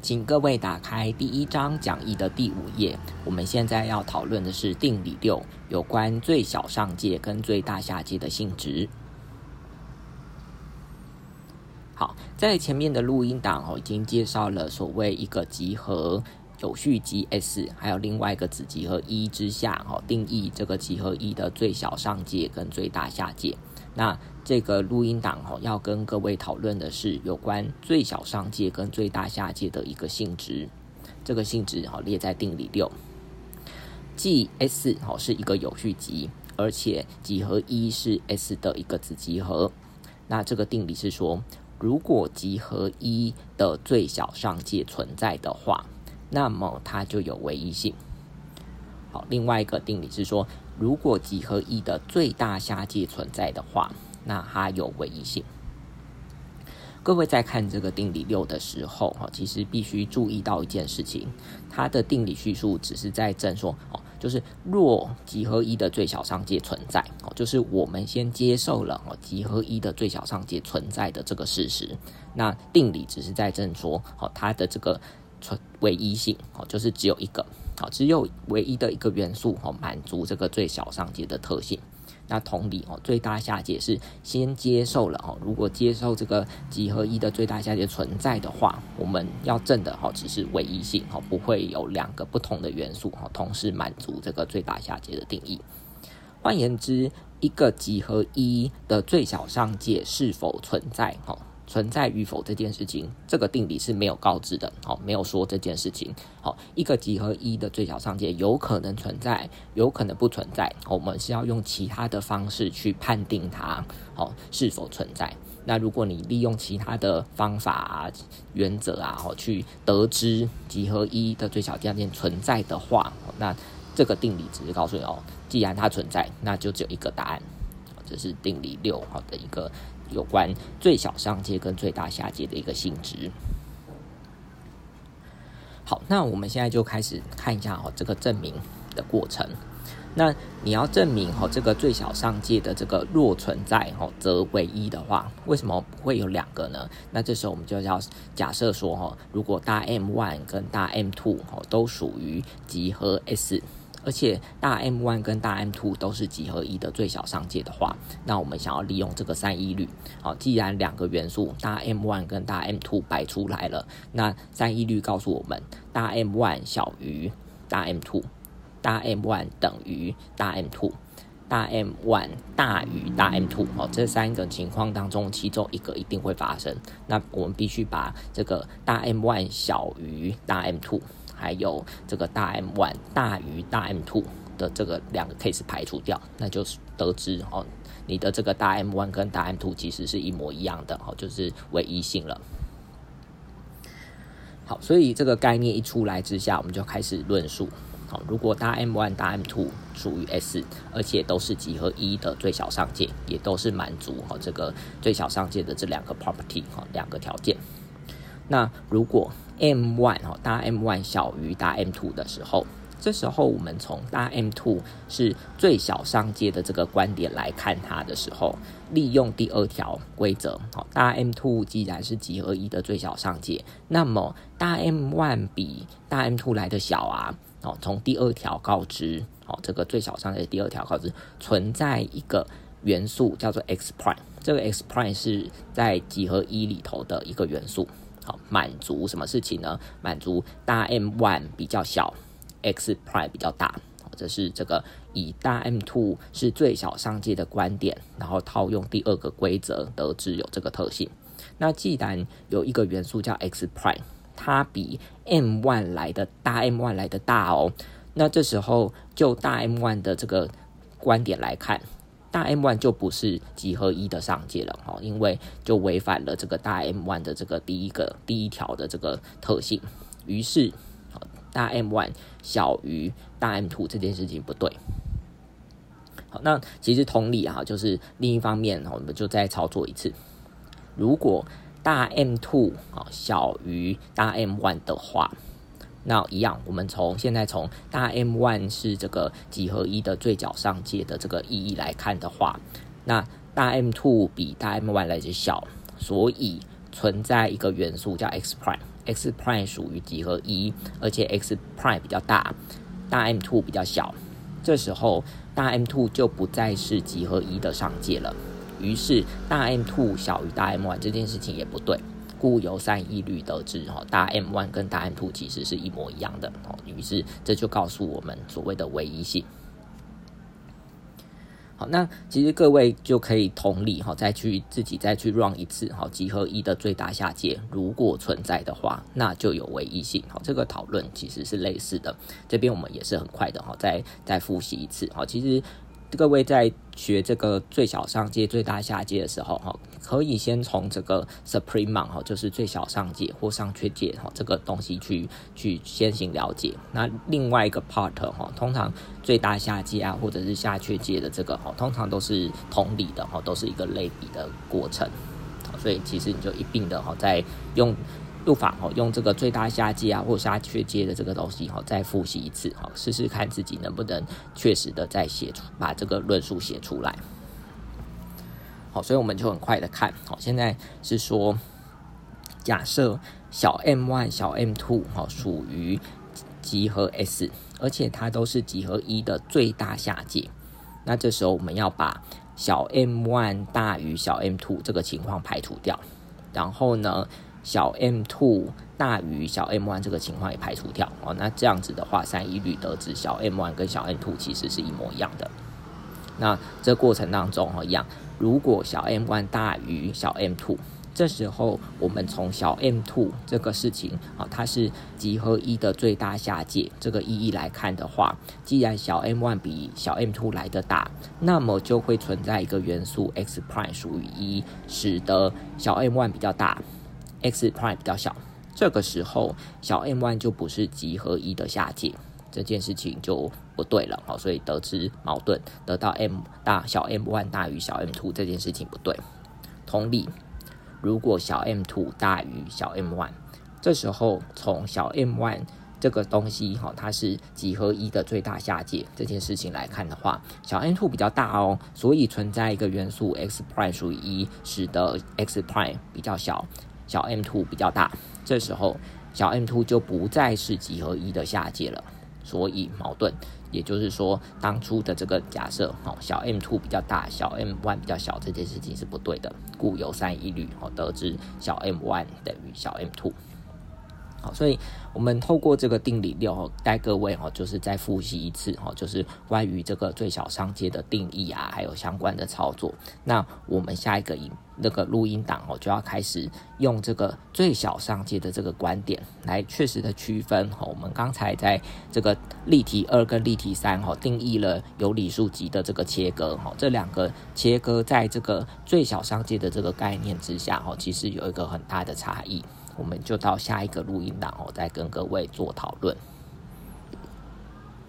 请各位打开第一章讲义的第五页。我们现在要讨论的是定理六，有关最小上界跟最大下界的性质。好，在前面的录音档哦，已经介绍了所谓一个集合有序集 S，还有另外一个子集合一之下哦，定义这个集合一的最小上界跟最大下界。那这个录音档哦，要跟各位讨论的是有关最小上界跟最大下界的一个性质。这个性质哦列在定理六，即 S 哦是一个有序集，而且集合一是 S 的一个子集合。那这个定理是说，如果集合一的最小上界存在的话，那么它就有唯一性。好，另外一个定理是说。如果集合一的最大下界存在的话，那它有唯一性。各位在看这个定理六的时候，哈，其实必须注意到一件事情，它的定理叙述只是在证说，哦，就是若集合一的最小上界存在，哦，就是我们先接受了哦集合一的最小上界存在的这个事实，那定理只是在证说，哦，它的这个存唯一性，哦，就是只有一个。好，只有唯一的一个元素哦，满足这个最小上界的特性。那同理哦，最大下界是先接受了哦。如果接受这个几何一的最大下界存在的话，我们要证的哦，只是唯一性哦，不会有两个不同的元素哦，同时满足这个最大下界的定义。换言之，一个几何一的最小上界是否存在哦？存在与否这件事情，这个定理是没有告知的，好，没有说这件事情，好，一个集合一的最小上界有可能存在，有可能不存在，我们是要用其他的方式去判定它，好，是否存在。那如果你利用其他的方法啊、原则啊，好，去得知集合一的最小上界存在的话，那这个定理只是告诉你哦，既然它存在，那就只有一个答案，这是定理六好的一个。有关最小上界跟最大下界的一个性质。好，那我们现在就开始看一下哦，这个证明的过程。那你要证明哦，这个最小上界的这个若存在哦，则唯一的话，为什么不会有两个呢？那这时候我们就要假设说哦，如果大 M one 跟大 M two 哦都属于集合 S。而且大 M one 跟大 M two 都是几何一的最小上界的话，那我们想要利用这个三一律，好，既然两个元素大 M one 跟大 M two 摆出来了，那三一律告诉我们，大 M one 小于大 M two，大 M one 等于大 M two，大 M one 大于大 M two，哦，这三个情况当中，其中一个一定会发生，那我们必须把这个大 M one 小于大 M two。还有这个大 M one 大于大 M two 的这个两个 case 排除掉，那就是得知哦，你的这个大 M one 跟大 M two 其实是一模一样的哦，就是唯一性了。好，所以这个概念一出来之下，我们就开始论述。好，如果大 M one 大 M two 属于 S，而且都是集合一的最小上界，也都是满足哈这个最小上界的这两个 property 哈两个条件。那如果 M one 哦，大 M one 小于大 M two 的时候，这时候我们从大 M two 是最小上界的这个观点来看它的时候，利用第二条规则，好，大 M two 既然是集合一的最小上界，那么大 M one 比大 M two 来的小啊，哦，从第二条告知，好，这个最小上界第二条告知存在一个元素叫做 X prime，这个 X prime 是在集合一里头的一个元素。满足什么事情呢？满足大 M one 比较小，X prime 比较大。这是这个以大 M two 是最小上界的观点，然后套用第二个规则得知有这个特性。那既然有一个元素叫 X prime，它比 M one 来的大 M one 来的大哦，那这时候就大 M one 的这个观点来看。大 M one 就不是集合一的上界了哈，因为就违反了这个大 M one 的这个第一个第一条的这个特性，于是大 M one 小于大 M two 这件事情不对。好，那其实同理啊，就是另一方面，我们就再操作一次，如果大 M two 啊小于大 M one 的话。那一样，我们从现在从大 M one 是这个几何一的最角上界的这个意义来看的话，那大 M two 比大 M one 来的小，所以存在一个元素叫 X prime x prime 属于集合一，而且 x prime 比较大，大 M two 比较小，这时候大 M two 就不再是集合一的上界了。于是大 M two 小于大 M one 这件事情也不对，故由三一律得知，哈，大 M one 跟大 M two 其实是一模一样的，哦，于是这就告诉我们所谓的唯一性。好，那其实各位就可以同理哈，再去自己再去 run 一次哈，集合一的最大下界如果存在的话，那就有唯一性。好，这个讨论其实是类似的，这边我们也是很快的哈，再再复习一次。好，其实。各位在学这个最小上界、最大下界的时候，哈，可以先从这个 supreme 哈，就是最小上界或上缺界哈，这个东西去去先行了解。那另外一个 part 哈，通常最大下界啊，或者是下缺界的这个哈，通常都是同理的哈，都是一个类比的过程。所以其实你就一并的哈，在用。入法哦，用这个最大下界啊，或下缺界的这个东西哈，再复习一次哈，试试看自己能不能确实的再写出把这个论述写出来。好，所以我们就很快的看好，现在是说假设小 m one 小 m two 哈属于集合 S，而且它都是集合一的最大下界，那这时候我们要把小 m one 大于小 m two 这个情况排除掉，然后呢？小 m two 大于小 m one 这个情况也排除掉哦，那这样子的话，三一律得知小 m one 跟小 m two 其实是一模一样的。那这过程当中哈一样，如果小 m one 大于小 m two，这时候我们从小 m two 这个事情啊，它是集合一的最大下界这个意义来看的话，既然小 m one 比小 m two 来的大，那么就会存在一个元素 x prime 属于一，使得小 m one 比较大。X prime 比较小，这个时候小 m one 就不是集合一的下界，这件事情就不对了。好，所以得知矛盾，得到 m 大小 m one 大于小 m two 这件事情不对。同理，如果小 m two 大于小 m one，这时候从小 m one 这个东西哈，它是集合一的最大下界这件事情来看的话，小 m two 比较大哦，所以存在一个元素 x prime 属于一，使得 x prime 比较小。小 m two 比较大，这时候小 m two 就不再是集合一的下界了，所以矛盾，也就是说当初的这个假设，哦，小 m two 比较大，小 m one 比较小，这件事情是不对的，故有三一律，哦，得知小 m one 等于小 m two。好，所以我们透过这个定理六，带各位哈，就是再复习一次哈，就是关于这个最小上界的定义啊，还有相关的操作。那我们下一个音那个录音档哦，就要开始用这个最小上界的这个观点来确实的区分哈。我们刚才在这个例题二跟例题三哈，定义了有理数集的这个切割哈，这两个切割在这个最小上界的这个概念之下哈，其实有一个很大的差异。我们就到下一个录音档哦，再跟各位做讨论。